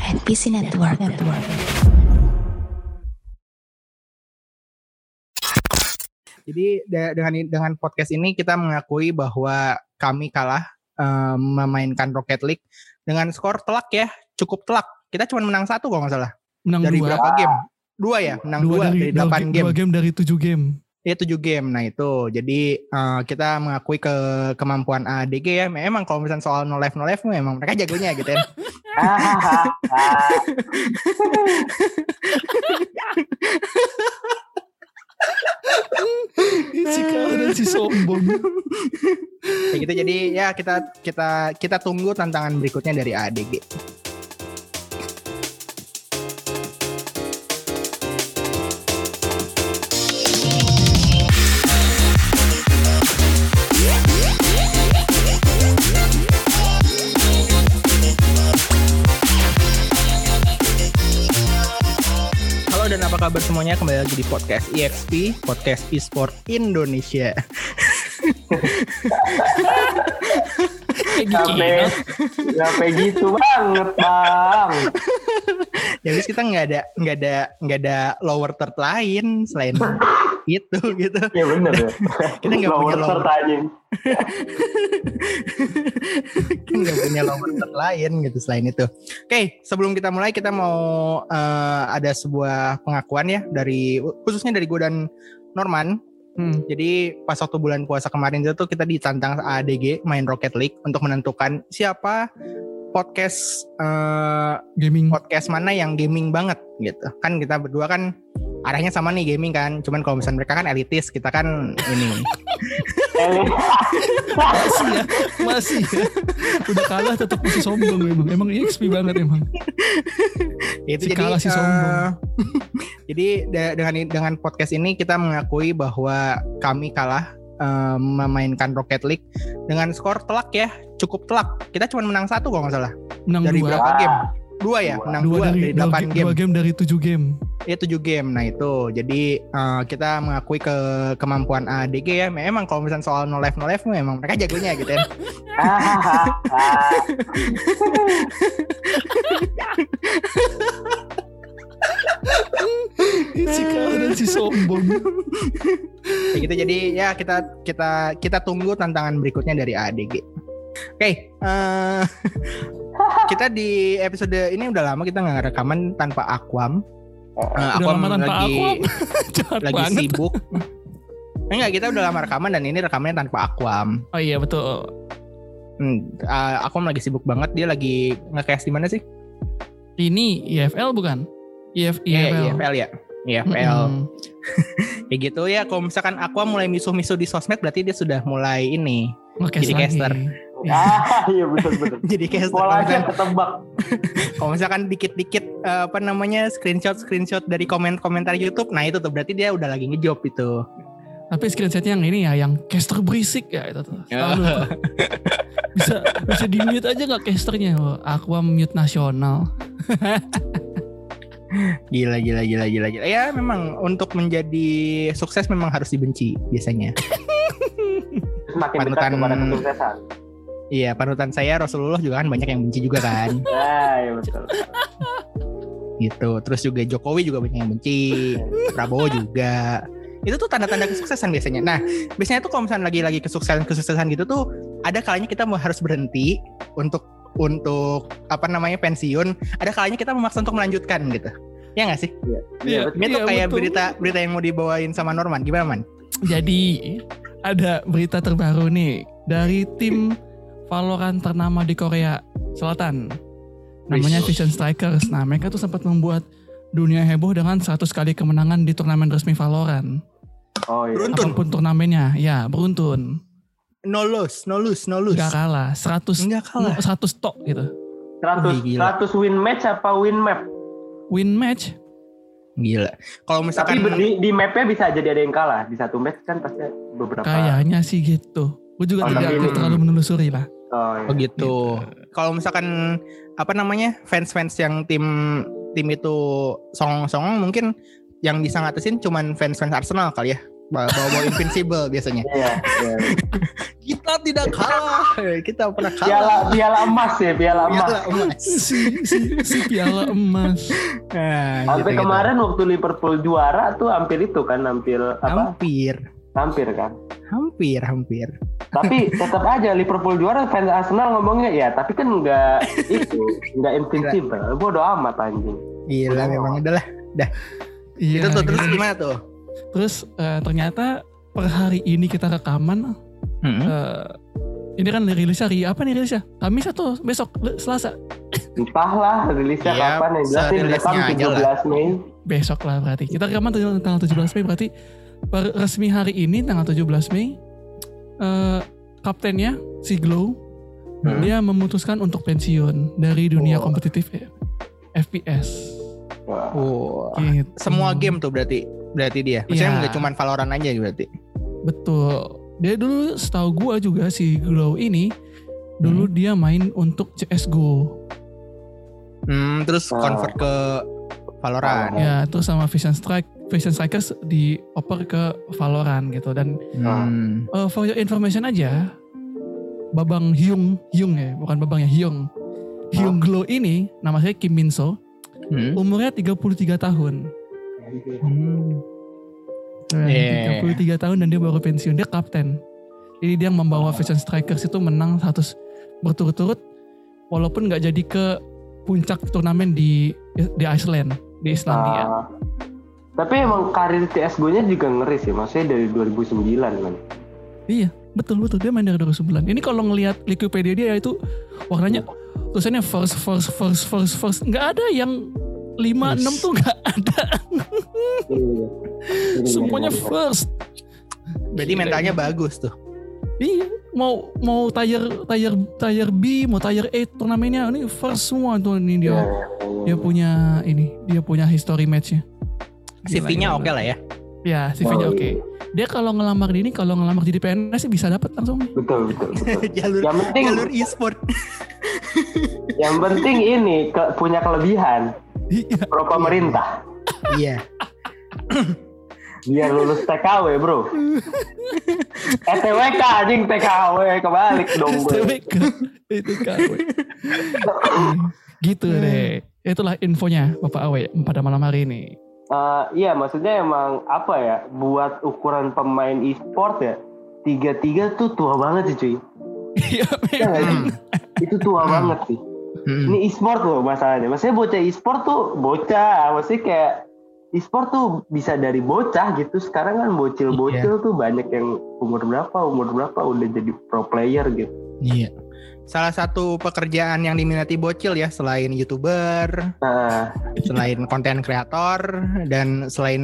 NPC Network. Network. Jadi de- dengan dengan podcast ini kita mengakui bahwa kami kalah eh, memainkan Rocket League dengan skor telak ya, cukup telak. Kita cuma menang satu kalau nggak salah. Menang dari dua. berapa game? Dua ya, menang dua, dari, dari delapan dua, game. dua game dari tujuh game. Iya tujuh game. Nah itu, jadi eh, kita mengakui ke kemampuan ADG ya. Memang kalau misalnya soal no life no life memang mereka jagonya gitu ya. si dan si sombong. Kayak gitu jadi ya kita kita kita tunggu tantangan berikutnya dari ADG. Kabar semuanya kembali lagi di podcast EXP podcast eSport Indonesia. Sampai sampai gitu banget bang. Jadi Ya, kita nggak ada nggak ada nggak ada lower third lain selain itu gitu. Ya bener ya. Kita nggak punya Lower third anjing. kita nggak punya lower third lain gitu selain itu. Oke, sebelum kita mulai kita mau eh, ada sebuah pengakuan ya dari khususnya dari gue dan Norman. Hmm. Jadi pas waktu bulan puasa kemarin itu tuh kita ditantang ADG main Rocket League untuk menentukan siapa podcast eh, Gaming. podcast mana yang gaming banget gitu. Kan kita berdua kan arahnya sama nih gaming kan. Cuman kalau misalnya mereka kan elitis, kita kan ini. Masih ya, masih ya. Udah kalah tetap masih sombong emang. Emang EXP banget emang. itu Si kalah si sombong. eh, jadi de- dengan dengan podcast ini kita mengakui bahwa kami kalah eh, memainkan Rocket League dengan skor telak ya, cukup telak. Kita cuma menang satu kalau nggak salah. Menang Dari dua. berapa game? Dua ya, Dua. menang Dua dua, dari dari dua, delapan game, dua game dari tujuh game. Iya tujuh game. Nah itu jadi eh, kita mengakui ke kemampuan ADG ya. Memang kalau misalnya soal no life no life memang mereka jagonya gitu ya. Si dan si sombong. Kayak gitu jadi ya kita kita kita tunggu tantangan berikutnya dari ADG. Oke, eh, kita di episode ini udah lama kita nggak rekaman tanpa Aquam. Eh, Udah Aquam lama tanpa lagi Aquam. Lagi banget. sibuk. Enggak, kita udah lama rekaman dan ini rekamannya tanpa Aquam. Oh iya betul. Hmm, eh, Aquam lagi sibuk banget. Dia lagi nge-cast di mana sih? Ini IFL bukan? IF, IFL. IFL ya. IFL. Mm-mm. Kayak gitu ya. Kalau misalkan Aquam mulai misuh-misuh di sosmed berarti dia sudah mulai ini. Nge-cast Jadi lagi. Ah, iya betul betul. Jadi. Kalau Polanya ketebak. Kalau misalkan dikit-dikit eh, apa namanya screenshot-screenshot dari komen-komentar YouTube, nah itu tuh berarti dia udah lagi ngejob itu. Tapi screenshotnya yang ini ya, yang caster berisik ya itu tuh. Ya. Bisa bisa di mute aja nggak casternya? Oh, Aqua mute nasional. Gila, gila, gila, gila, gila. Ya memang untuk menjadi sukses memang harus dibenci biasanya. Semakin dekat kepada kesuksesan. Iya, panutan saya Rasulullah juga kan banyak yang benci juga kan. Ah, iya betul. gitu. Terus juga Jokowi juga banyak yang benci, Prabowo juga. Itu tuh tanda-tanda kesuksesan biasanya. Nah, biasanya tuh kalau misalnya lagi-lagi kesuksesan-kesuksesan gitu tuh ada kalanya kita mau harus berhenti untuk untuk apa namanya pensiun, ada kalanya kita memaksa untuk melanjutkan gitu. Ya nggak sih? Iya, Iya. Ini tuh Iya, kayak betul. berita berita yang mau dibawain sama Norman. Gimana man? Jadi ada berita terbaru nih dari tim Valorant ternama di Korea Selatan. Namanya. Vision Strikers. Nah, mereka tuh sempat membuat dunia heboh dengan 100 kali kemenangan di turnamen resmi Valorant. Oh iya. Beruntun. Apa pun turnamennya, ya beruntun. No lose, no lose, no lose. Gak kalah, 100 Enggak kalah. 100 tok gitu. 100 Wih, gila. 100 win match apa win map? Win match, Gila. Kalau Tapi misalkan di, di mapnya bisa jadi ada yang kalah. Di satu match kan pasti beberapa. kayaknya sih gitu. Gue juga Oh, tidak ini- terlalu menelusuri lah. Oh, iya. Oh gitu. Kalau misalkan apa namanya fans-fans yang tim tim itu songong-songong mungkin yang bisa ngatasin cuman fans-fans Arsenal kali ya. Bawa-bawa invincible biasanya. Iya, iya. Kita tidak kalah. Kita pernah Piala kalah. piala emas ya, piala emas. Piala emas. si, si, si piala emas. Nah, Sampai gitu-gitu. kemarin waktu Liverpool juara tuh hampir itu kan, hampir apa? hampir, Hampir kan. hampir, hampir. Tapi tetap aja Liverpool juara fans Arsenal ngomongnya ya, tapi kan nggak itu, nggak invincible. Bodoh amat anjing. Gila memang udah lah. Iya, itu tuh terus gitu. gimana tuh? Terus eh, ternyata per hari ini kita rekaman Hmm. eh, ini kan rilisnya hari apa nih rilisnya? Kamis atau besok Selasa? Entahlah rilisnya Iya, kapan yang jelas ini lah. 17 Mei. Besok lah berarti. Kita rekaman tanggal tanggal 17 Mei berarti per resmi hari ini tanggal 17 Mei eh kaptennya si Glow Hmm. dia memutuskan untuk pensiun dari dunia Oh. kompetitif eh, FPS. Wah. Oh, Gitu. semua game tuh berarti berarti dia. Maksudnya Iya. nggak cuma Valorant aja berarti. Betul. Dia dulu setahu gua juga si Glow ini dulu Hmm. dia main untuk CS:GO. Hmm, terus convert ke Valorant. Ya, terus sama Vision Strike, Vision Strikers dioper ke Valorant gitu dan Hmm. eh, for your information aja, Babang Hyung, Hyung ya, bukan Babang ya, Hyung. Hyung Glow ini, nama saya Kim Min So, Hmm. umurnya 33 tahun. Hmm. Nah, Yeah. 33 tahun dan dia baru pensiun, dia kapten. Jadi dia membawa Vision Strikers itu menang 100 berturut-turut walaupun nggak jadi ke puncak turnamen di di Iceland, di Islandia. Ah. Tapi emang karir CSGO-nya juga ngeri sih, maksudnya dari 2009 kan. Iya, betul betul dia main dari 2009. Ini kalau ngelihat Wikipedia dia itu warnanya tulisannya first first first first first nggak ada yang 5 Yes. 6 tuh nggak ada. Iya. Semuanya first. Berarti Gila, mentalnya bagus tuh. Iya, mau mau tier tier tier B, mau tier A turnamennya ini first semua tuh ini dia. Iya, iya, Dia punya ini, dia punya history matchnya. Gila, CV-nya gila. oke lah ya. Ya, CV-nya Oh, oke. iya. Dia kalau ngelamar di ini, kalau ngelamar jadi PNS sih bisa dapat langsung. Betul, betul, betul. jalur Yang penting jalur e-sport. yang penting ini ke- punya kelebihan Iya. pro pemerintah. iya. Biar lulus TKW, Bro. Eh TWK anjing TKW kebalik dong gue. TWK itu KW. gitu deh. Itulah infonya Bapak Awe pada malam hari ini. Eh, iya, maksudnya emang apa ya? Buat ukuran pemain e-sport ya, tiga tiga tuh tua banget sih cuy. Iya, Iya? Hmm. Itu tua banget sih. Hmm. Ini e-sport loh masalahnya. Maksudnya bocah e-sport tuh bocah. Maksudnya kayak e-sport tuh bisa dari bocah gitu. Sekarang kan bocil-bocil tuh banyak yang umur berapa, umur berapa udah jadi pro player gitu. Iya. Salah satu pekerjaan yang diminati bocil ya selain youtuber, Nah, selain konten kreator dan selain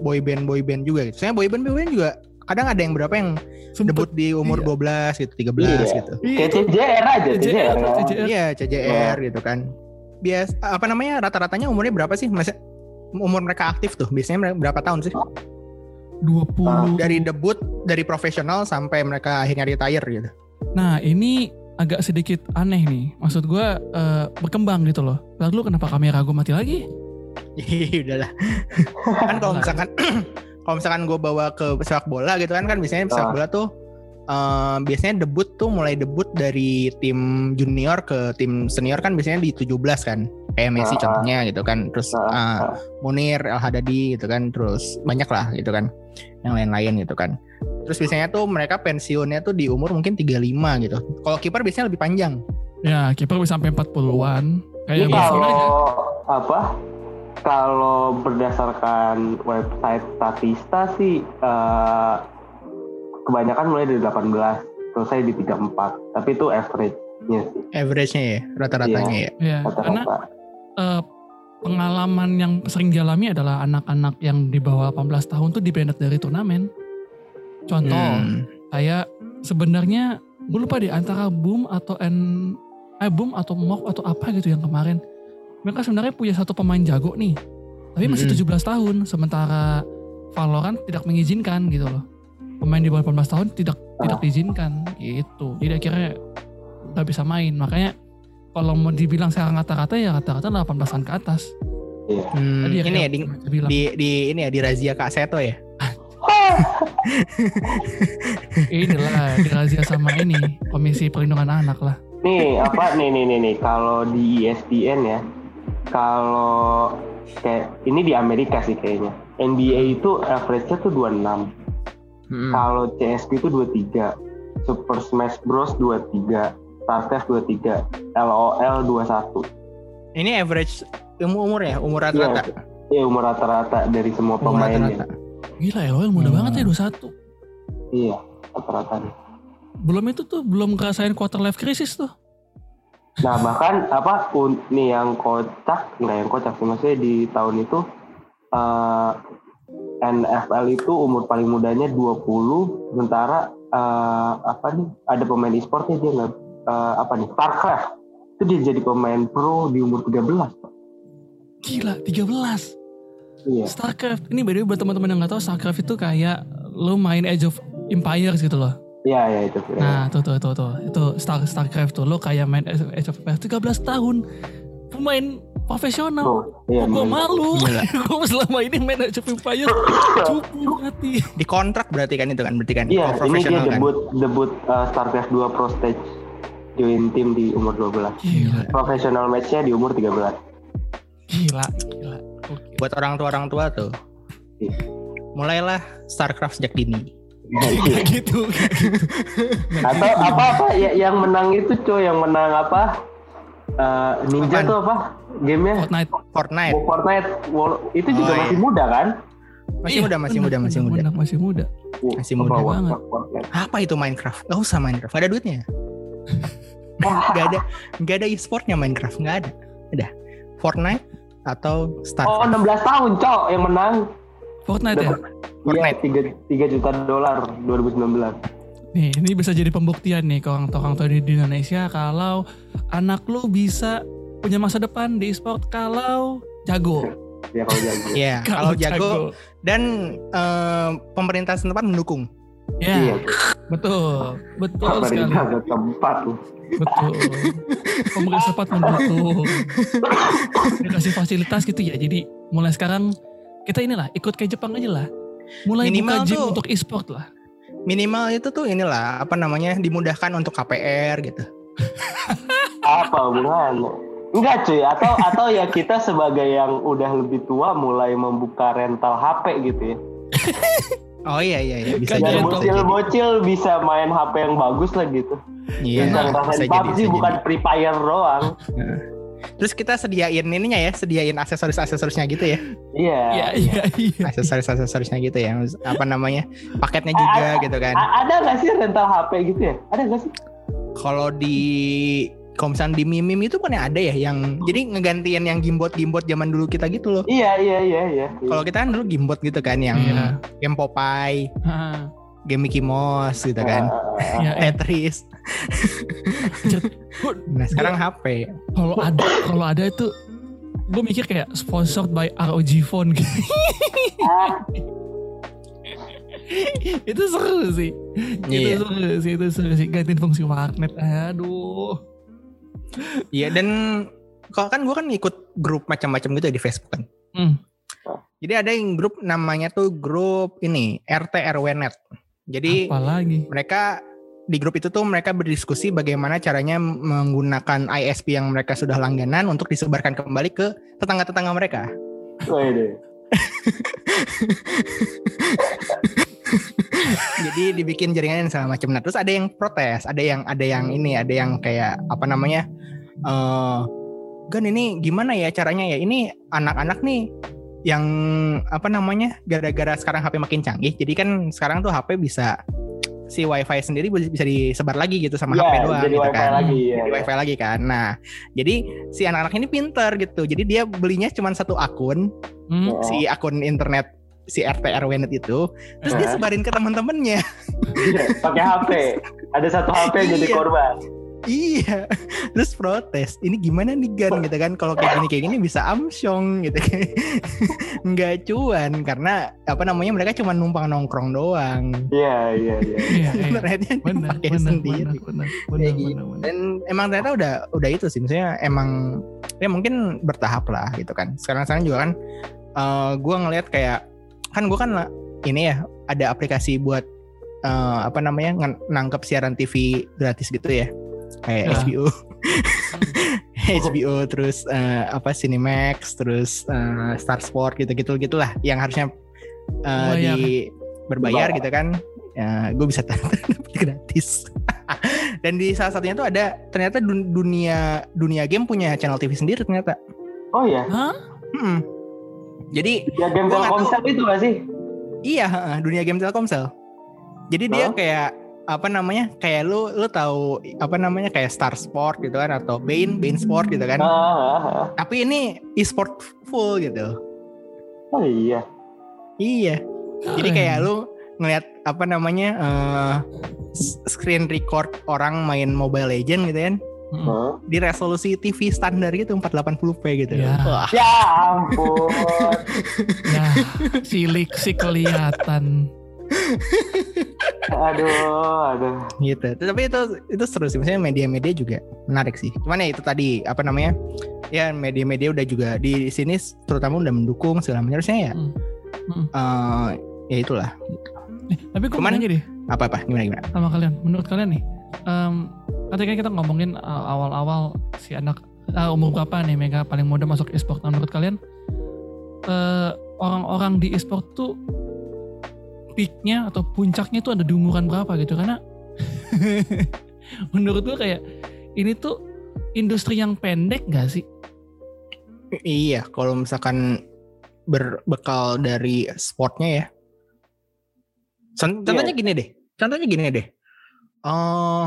boyband boyband juga gitu. Soalnya boyband boyband juga kadang ada yang berapa yang Sempet. debut di umur Iya. 12 gitu, 13 Iya. gitu. Iya, kayak CJR aja, CJR, kan? CJR. Iya, CJR gitu kan. Bias apa namanya rata-ratanya umurnya berapa sih? Masa umur mereka aktif tuh biasanya mereka berapa tahun sih? 20. Dari debut dari profesional sampai mereka akhirnya retire gitu. Nah, ini agak sedikit aneh nih. Maksud gua eh, berkembang gitu loh. Lalu kenapa kamera gue mati lagi? Udahlah. kan kalau misalkan kalau misalkan gue bawa ke sepak bola gitu kan kan biasanya sepak Ah. bola tuh eh, biasanya debut tuh mulai debut dari tim junior ke tim senior kan biasanya di 17 kan. Kayak Messi Ah. contohnya gitu kan. Terus eh, ah. Munir, El Hadadi gitu kan. Terus banyak lah gitu kan. Yang lain-lain gitu kan. Terus biasanya tuh mereka pensiunnya tuh di umur mungkin 35 gitu. Kalau kiper biasanya lebih panjang. Ya, kiper bisa sampai 40-an. Kayak kalau apa? Kalau berdasarkan website Statista sih eh, kebanyakan mulai dari 18 selesai di 34. Tapi itu average-nya sih Average-nya ya, rata-ratanya ya. Ya, karena eh, pengalaman yang sering dialami adalah anak-anak yang di bawah 18 tahun tuh dipendek dari turnamen. Contoh, Hmm. kayak sebenarnya gue lupa deh antara Boom atau N eh Boom atau Mok atau apa gitu yang kemarin. Mereka sebenarnya punya satu pemain jago nih. Tapi masih Mm-mm. 17 tahun sementara Valorant tidak mengizinkan gitu loh. Pemain di bawah 18 tahun tidak tidak diizinkan gitu. Jadi akhirnya nggak bisa main. Makanya kalau mau dibilang sekarang rata-rata ya rata-rata 18-an ke atas. Iya. Hmm, Tadi ini ya di, di di ini ya di razia Kak Seto ya. Inilah dirazia sama ini Komisi Perlindungan Anak lah. Nih apa nih nih nih nih kalau di ESPN ya kalau kayak ini di Amerika sih kayaknya NBA itu average-nya tuh 26 Hmm. kalau CSP itu 23 Super Smash Bros 23 StarCraft 23 LOL 21 Ini average umur umur ya, umur rata-rata. Iya umur rata-rata dari semua Umur pemainnya rata-rata. Gila ya, lo muda Hmm. banget ya 21. iya rata-rata Belum itu tuh, belum ngerasain quarter life crisis tuh. Nah bahkan apa un- nih yang kocak nggak yang kocak sih maksudnya di tahun itu eh, NFL itu umur paling mudanya 20 sementara eh, apa nih ada pemain e-sportnya dia nggak eh, apa nih Starcraft itu dia jadi pemain pro di umur 13 Gila, 13. iya Starcraft. Ini by the way buat teman-teman yang nggak tahu Starcraft itu kayak lo main Age of Empires gitu loh. iya iya itu Nah, tuh tuh tuh tuh. Itu Star Starcraft tuh lo kayak main Age of Empires 13 tahun. Pemain profesional. Pro. iya gue malu. Gila. gue selama ini main Age of Empires cupu mati. Di kontrak berarti kan itu kan, berarti kan iya ini dia kan. debut debut eh, Starcraft 2 Pro Stage join tim di umur 12 Gila, profesional matchnya di umur 13 gila, gila. Oke. Buat orang tua orang tua tuh. Iya. Mulailah StarCraft sejak dini. Kayak gitu. atau apa apa ya, yang menang itu coy yang menang apa Eh, ninja Apaan? tuh apa gamenya Fortnite. Fortnite Oh, Fortnite Wall- itu juga Oh, masih iya. muda kan masih Iya, muda, masih bener, muda, masih bener, muda. bener, masih muda. Masih Apa, muda War- banget. War- Fortnite. Apa itu Minecraft? Gak usah Minecraft, gak ada duitnya. Gak ada, gak ada e-sportnya Minecraft, gak ada. Udah, Fortnite atau oh StarCraft. 16 tahun cok yang menang Fortnite ya. Iya 3, 3 juta dolar 2019 Nih, ini bisa jadi pembuktian nih tua orang tua di Indonesia kalau anak lu bisa punya masa depan di e-sport kalau jago. ya kalau jago Iya, kalau jago dan eh, pemerintah setempat mendukung. Ya, iya betul. Betul sekali. pemerintah ke tempat tuh Betul. Pemerintah sempat mendukung. Dikasih fasilitas gitu ya. Jadi mulai sekarang kita inilah ikut kayak Jepang aja lah. Mulai Minimal buka gym tuh- untuk e-sport lah. Minimal itu tuh inilah apa namanya dimudahkan untuk KPR gitu. apa hubungannya enggak cuy atau atau ya kita sebagai yang udah lebih tua mulai membuka rental HP gitu ya Oh iya iya, iya. bisa jadi. Jadi. bocil-bocil bisa main HP yang bagus lah gitu Iya, bisa Nah, bisa jadi, PUBG bisa bukan jadi. Free Fire doang Terus kita sediain ininya ya, sediain aksesoris-aksesorisnya gitu ya. iya Iya, iya, iya. Aksesoris-aksesorisnya gitu ya. Apa namanya? Paketnya juga gitu kan. Ada nggak sih rental HP gitu ya ada nggak sih Kalau di kalau misalnya di mimim itu kan ada ya yang jadi ngegantiin yang gimbot-gimbot zaman dulu kita gitu loh. iya iya iya iya Kalau kita kan dulu gimbot gitu kan yang Iya. game Popeye, game Mickey Mouse gitu kan. Iya, eh. Tetris. Nah, sekarang HP. Kalau ada, kalau ada itu gue mikir kayak sponsored by ROG Phone gitu. ah, itu seru sih. Iya. Itu seru sih, itu seru sih. Gantiin fungsi magnet. Aduh. Iya dan kalau kan gue kan ikut grup macam-macam gitu ya di Facebook kan. Hmm. Jadi ada yang grup namanya tuh grup ini RT RWNet. Jadi Apalagi. mereka di grup itu tuh mereka berdiskusi bagaimana caranya menggunakan ISP yang mereka sudah langganan untuk disebarkan kembali ke tetangga-tetangga mereka. oh, ini. Jadi dibikin jaringan dan segala macam. Nah, terus ada yang protes, ada yang ada yang ini, ada yang kayak apa namanya? eh Gan ini gimana ya caranya ya? Ini anak-anak nih yang apa namanya? Gara-gara sekarang HP makin canggih. Jadi kan sekarang tuh HP bisa si WiFi sendiri bisa disebar lagi gitu sama Iya, HP doang jadi gitu wifi kan. lagi ya, Jadi WiFi lagi kan. Nah, jadi si anak-anak ini pinter gitu. Jadi dia belinya cuma satu akun, Hmm. Si akun internet si RT RWNet itu, terus dia Eh. sebarin ke teman-temannya. Iya, pakai HP ada satu HP jadi Iya. korban Iya, terus protes. Ini gimana nih Gan gitu kan? Kalau kayak gini kayak gini bisa amsyong gitu. Nggak cuan karena apa namanya mereka cuma numpang nongkrong doang. iya iya iya Iya, iya. Internetnya Benar, dipakai benar, sendiri. benar, benar, Kayak benar, gitu. benar, benar. Dan emang ternyata udah udah itu sih. Misalnya emang ya mungkin bertahap lah gitu kan. Sekarang sekarang juga kan, eh gue ngelihat kayak kan gue kan lah- ini ya ada aplikasi buat eh, apa namanya nangkep siaran TV gratis gitu ya kayak Ya. HBO HBO terus eh, apa Cinemax terus eh, Star Sport gitu-gitu gitulah yang harusnya eh, Bayar. di berbayar Berbayar. gitu kan ya, gue bisa dapat gratis dan di salah satunya tuh ada ternyata dun- dunia dunia game punya channel TV sendiri ternyata Oh iya. Hah? Hmm. Jadi Ya game Telkomsel itu gak sih? Iya, heeh, dunia game Telkomsel. Jadi dia Hah? kayak apa namanya? Kayak lu lu tahu apa namanya kayak Star Sport gitu kan atau Bain, Bain Sport gitu kan. Ah, ah, ah. Tapi ini e-sport full gitu. Oh iya. Iya. Jadi kayak lu ngelihat apa namanya eh, s- screen record orang main Mobile Legend gitu kan Hah? di resolusi TV standar gitu 480p gitu. Ya. Wah, Ya ampun. Ya, silik sih kelihatan. aduh, aduh. gitu. Tapi itu itu seru sih. Maksudnya media-media juga menarik sih. Cuman ya itu tadi apa namanya? Ya media-media udah juga di sini terutama udah mendukung segala macam. Harusnya ya Hmm. Hmm. eh, ya itulah. Eh, tapi gue Cuman- nanya deh Apa apa gimana gimana? sama kalian. Menurut kalian nih, em, ketika kita ngomongin uh, awal-awal si anak uh, umur berapa nih Mega paling muda masuk e-sport? Nah, menurut kalian eh, orang-orang di e-sport tuh peaknya atau puncaknya tuh ada di umuran berapa gitu? Karena menurut gue kayak ini tuh industri yang pendek gak sih? Iya, kalau misalkan berbekal dari sportnya ya. Con- Contohnya gini deh. Contohnya gini deh. Eh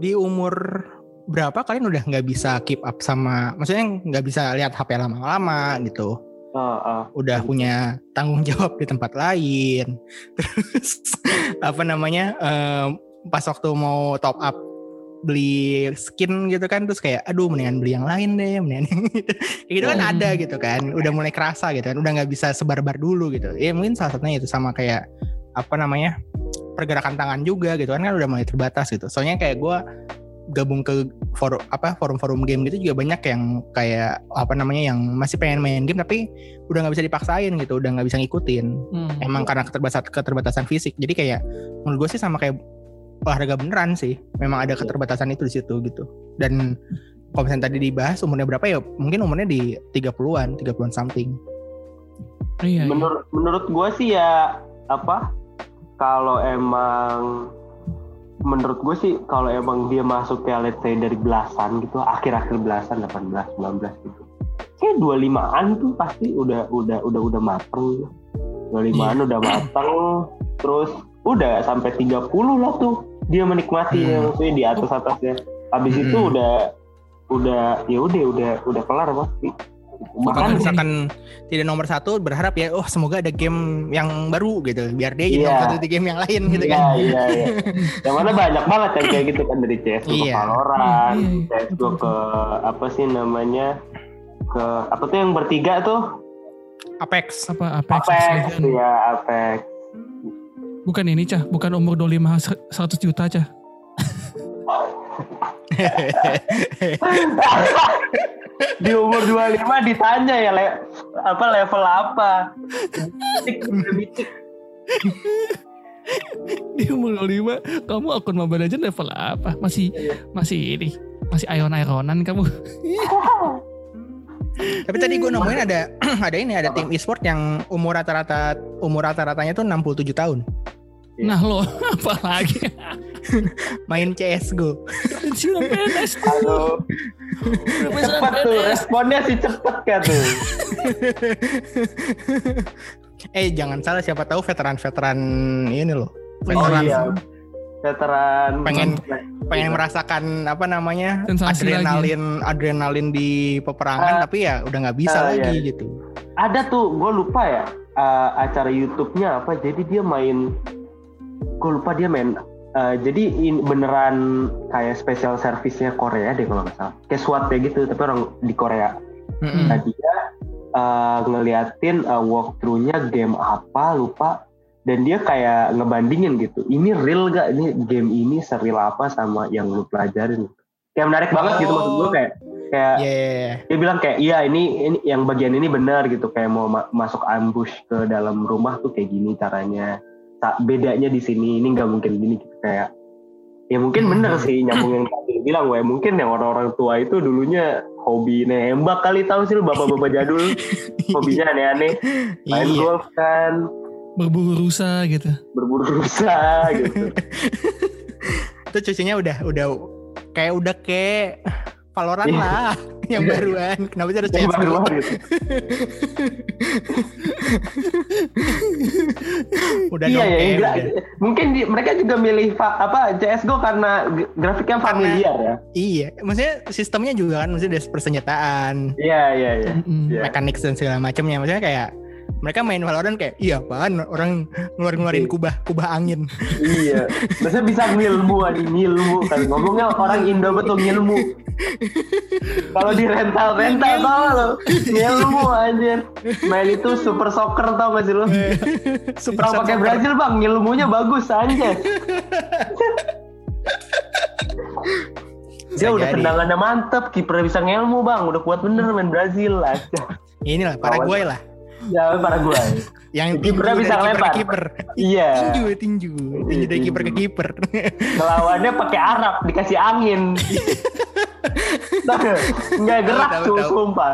di umur berapa kalian udah nggak bisa keep up sama, maksudnya nggak bisa lihat HP lama-lama gitu. Ah, ah. Udah punya tanggung jawab di tempat lain. Terus apa namanya? eh, pas waktu mau top up beli skin gitu kan terus kayak aduh mendingan beli yang lain deh mendingan yang gitu kayak gitu kan Hmm. ada gitu kan udah mulai kerasa gitu kan udah nggak bisa sebar-bar dulu gitu ya mungkin salah satunya itu sama kayak apa namanya pergerakan tangan juga gitu kan kan udah mulai terbatas gitu. Soalnya kayak gue gabung ke forum apa forum-forum game gitu juga banyak yang kayak apa namanya yang masih pengen main game tapi udah nggak bisa dipaksain gitu udah nggak bisa ngikutin. Hmm. emang karena keterbatasan keterbatasan fisik. Jadi kayak menurut gue sih sama kayak olahraga beneran sih. Memang ada keterbatasan itu di situ gitu. Dan kalau misalnya tadi dibahas umurnya berapa ya? Mungkin umurnya di 30-an 30-an something. Iya, iya. Menurut menurut gue sih ya apa? Kalau emang menurut gue sih kalau emang dia masuk kayak let's say dari belasan gitu, akhir-akhir belasan 18, 19 gitu. Kayak 25-an tuh pasti udah udah udah udah mateng. 25-an udah mateng terus udah sampai 30 lah tuh dia menikmati Hmm. ya, maksudnya di atas atasnya. Habis itu Hmm. udah udah ya udah udah udah kelar pasti. Kalau Bahkan misalkan tidak nomor satu berharap ya oh semoga ada game yang baru gitu biar dia jadi Iya. nomor satu di game yang lain gitu Iya, kan iya, iya. Yang mana banyak banget kan kayak gitu kan dari CSGO ke Iya. Valorant. CSGO Betul, ke apa sih namanya ke apa tuh yang bertiga tuh Apex Apa Apex, Apex, Legends? ya Apex. Bukan ini cah, bukan umur 25 ser- 100 juta cah. Di umur 25 ditanya ya le, apa level apa? Bitik, bitik. Di umur 25 kamu akun Mobile Legends level apa? Masih masih ini, masih iron-ironan kamu. tapi tadi gue nemuin ada ada ini ada tim e-sport yang umur rata-rata umur rata-ratanya tuh 67 tahun Iya. Nah lo apa lagi? main CSGO Pensiunan PNS Aduh, Pensiunan cepet tuh responnya sih cepet kan tuh. eh jangan salah siapa tahu veteran-veteran ini loh Oh veteran iya, veteran. Pengen pengen merasakan apa namanya Sensasi adrenalin adrenalin di peperangan Ah. tapi ya udah nggak bisa Ah, lagi iya. gitu ada tuh gue lupa ya eh, acara YouTube-nya apa jadi dia main gue lupa dia main eh, jadi ini beneran kayak special service-nya Korea deh kalau nggak salah. Kayak SWAT ya gitu tapi orang di Korea. Mm-mm. nah dia eh, ngeliatin eh, walkthrough-nya game apa lupa. Dan dia kayak ngebandingin gitu ini real gak ini game ini seril apa sama yang lu pelajarin? Kayak menarik banget gitu maksud gue kayak kayak Yeah. dia bilang kayak iya ini ini yang bagian ini benar gitu. Kayak mau ma- masuk ambush ke dalam rumah tuh kayak gini caranya Tak bedanya di sini ini nggak mungkin gini gitu kayak ya mungkin bener sih nyambung yang tadi bilang gue mungkin yang orang-orang tua itu dulunya hobi nembak kali tahu sih bapak-bapak jadul hobinya aneh-aneh main Iya. golf kan Berburu rusa gitu. berburu rusa gitu Itu cucinya udah udah kayak udah kayak Valorant Iya. lah yang baruan. Kenapa sih harus yang CS:GO? baru gitu Udah iya ya mungkin di- mereka juga milih apa CSGO karena g- grafiknya Karena- familiar ya Iya, maksudnya sistemnya juga kan maksudnya dari persenjataan, iya iya iya Mm-mm. Iya. mekanik dan segala macamnya. Maksudnya kayak mereka main Valorant kayak iya apaan orang ngeluarin-ngeluarin kubah kubah angin. Iya, maksudnya bisa ngilmu aja ngilmu kan ngomongnya orang Indo betul ngilmu. Kalau di rental rental tau lo ngilmu anjir. Main itu super soccer tau gak sih lo? Super Kalau pakai. Brazil bang ngilmunya bagus anjir. Bisa Dia udah jadi. tendangannya mantep, kipernya bisa ngelmu bang, udah kuat bener main Brazil aja. Inilah Paraguay lah. Ya para gue. Yang Kipernya bisa dari kiper kiper. Iya. Tinju, tinju, tinju dari kiper ke kiper. Ngelawannya pakai Arab dikasih angin. Nggak? Gerak Tahu, tuh tahu. sumpah.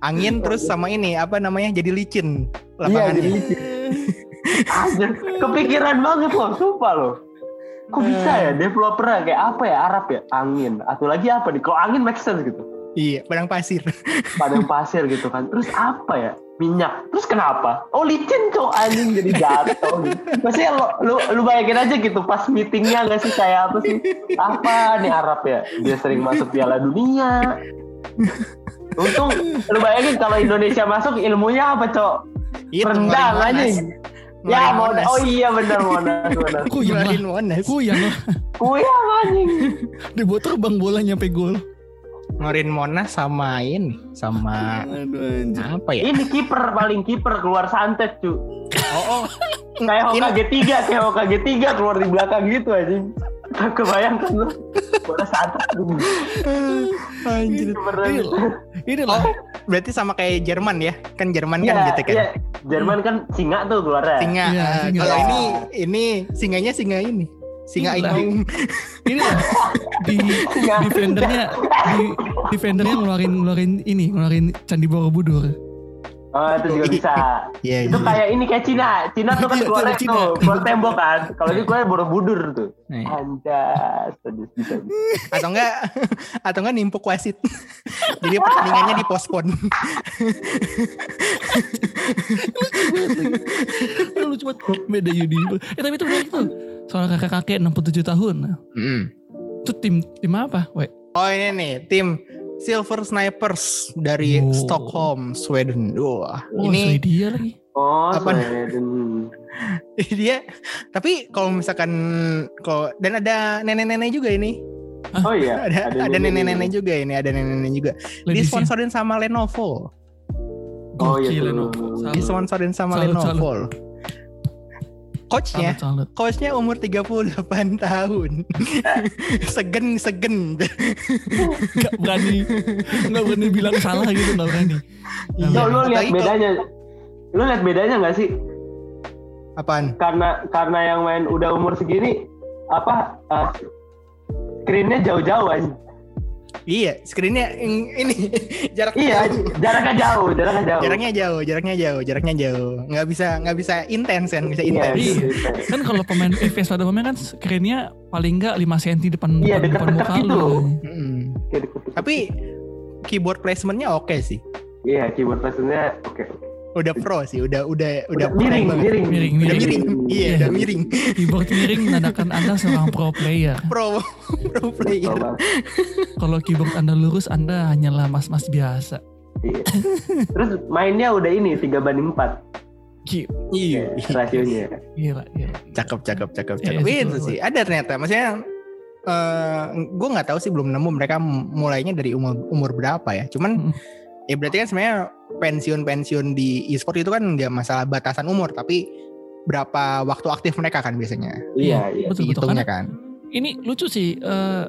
Angin terus sama ini apa namanya jadi licin Iya lapangannya. jadi Anjir, kepikiran banget loh, sumpah loh. Kok bisa ya developer kayak apa ya Arab ya angin atau lagi apa nih? Kalau angin make sense gitu. Iya, padang pasir. Padang pasir gitu kan. Terus apa ya? Minyak. Terus kenapa? Oh licin cok anjing jadi jatuh. Gitu. Maksudnya lo, lu, lu bayangin aja gitu pas meetingnya gak sih kayak apa sih? Apa nih Arab ya? Dia sering masuk Piala Dunia. Untung lu bayangin kalau Indonesia masuk ilmunya apa cok? Itu Rendang anjing. Ya Monas. Oh iya benar Monas. Monas. Kuyang lah. Monas. Kuyang lah. Kuyang anjing. Dibuat terbang bola nyampe gol. Ngeluarin Monas sama ini sama Aduh apa ya? Ini kiper paling kiper keluar santet cu. Oh, oh. Kayak Hokage 3, kayak Hokage 3 keluar di belakang gitu anjing. Kebayang kan lu? Bola santet. Anjir. Ini loh. Ini loh. Oh, berarti sama kayak Jerman ya? Kan Jerman kan Iya, gitu kan. iya. Jerman kan singa tuh keluarnya. Singa. Eh, singa. Kalau ini ini singanya singa ini. Singa Iya. Ingaung. Ini loh. Di defendernya di defendernya ngeluarin ngeluarin ini ngeluarin candi borobudur. Oh, itu juga bisa. Iya, Itu iya. kayak ini kayak Cina. Cina tuh kan Iya, keluarnya Cina. tuh, keluar tembok kan. Kalau ini keluarnya borobudur tuh. Nih. Anjas, bisa. Atau enggak atau enggak nimpuk wasit. Jadi pertandingannya dipospon. Lu cuma beda Yudi. Eh tapi itu benar itu. Soal kakek-kakek 67 tahun. Nah, Itu tim tim apa? Weh. Oh ini nih tim Silver Snipers dari Oh. Stockholm, Sweden. Wah, Oh, ini Swedia lagi. Oh, Apa? Sweden. dia tapi kalau misalkan kalau dan ada nenek-nenek juga ini. Oh iya. Ada ada nenek-nenek juga ini, ada nenek-nenek juga. Disponsorin sama Lenovo. Oh, iya. Disponsorin sama Salut, Lenovo. Coachnya, Salut, salut. coachnya umur 38 tahun. segen, segen. Gak berani Gak berani bilang salah gitu Gak berani Iya. Lo, lo lihat bedanya. Lo lihat bedanya nggak sih? Apaan? Karena karena yang main udah umur segini apa uh, screennya jauh-jauh aja. Iya, screennya yang ini jarak Iya, jaraknya jauh, jaraknya jauh. jaraknya jauh, jaraknya jauh, jaraknya jauh. Nggak bisa nggak bisa intens kan, bisa Iya, intens. Iya. Kan kalau pemain FPS pada pemain kan Screennya paling gak 5 cm depan, Iya, depan, depan muka gitu. lu deket- Tapi keyboard placementnya oke sih. Iya, keyboard placement-nya oke. Udah pro sih, udah udah udah miring, banget. miring, Miring, Udah miring. miring. Iya, Iya. udah miring. Keyboard miring menandakan Anda seorang pro player Pro pro player. Kalau keyboard Anda lurus Anda hanyalah mas-mas biasa Iya. Terus mainnya udah ini 3 banding 4 Gila, Iya. rasionya. gila, gila. Cakep, cakep, cakep, Iya, cakep. iya, Itu sih. Ada ternyata. Maksudnya eh gue nggak tahu sih belum nemu mereka mulainya dari umur umur berapa ya. Cuman Mm. Ya berarti kan sebenarnya pensiun-pensiun di e-sport itu kan nggak masalah batasan umur, tapi berapa waktu aktif mereka kan biasanya Iya, iya. Betul, betul. kan. ini lucu sih. eh,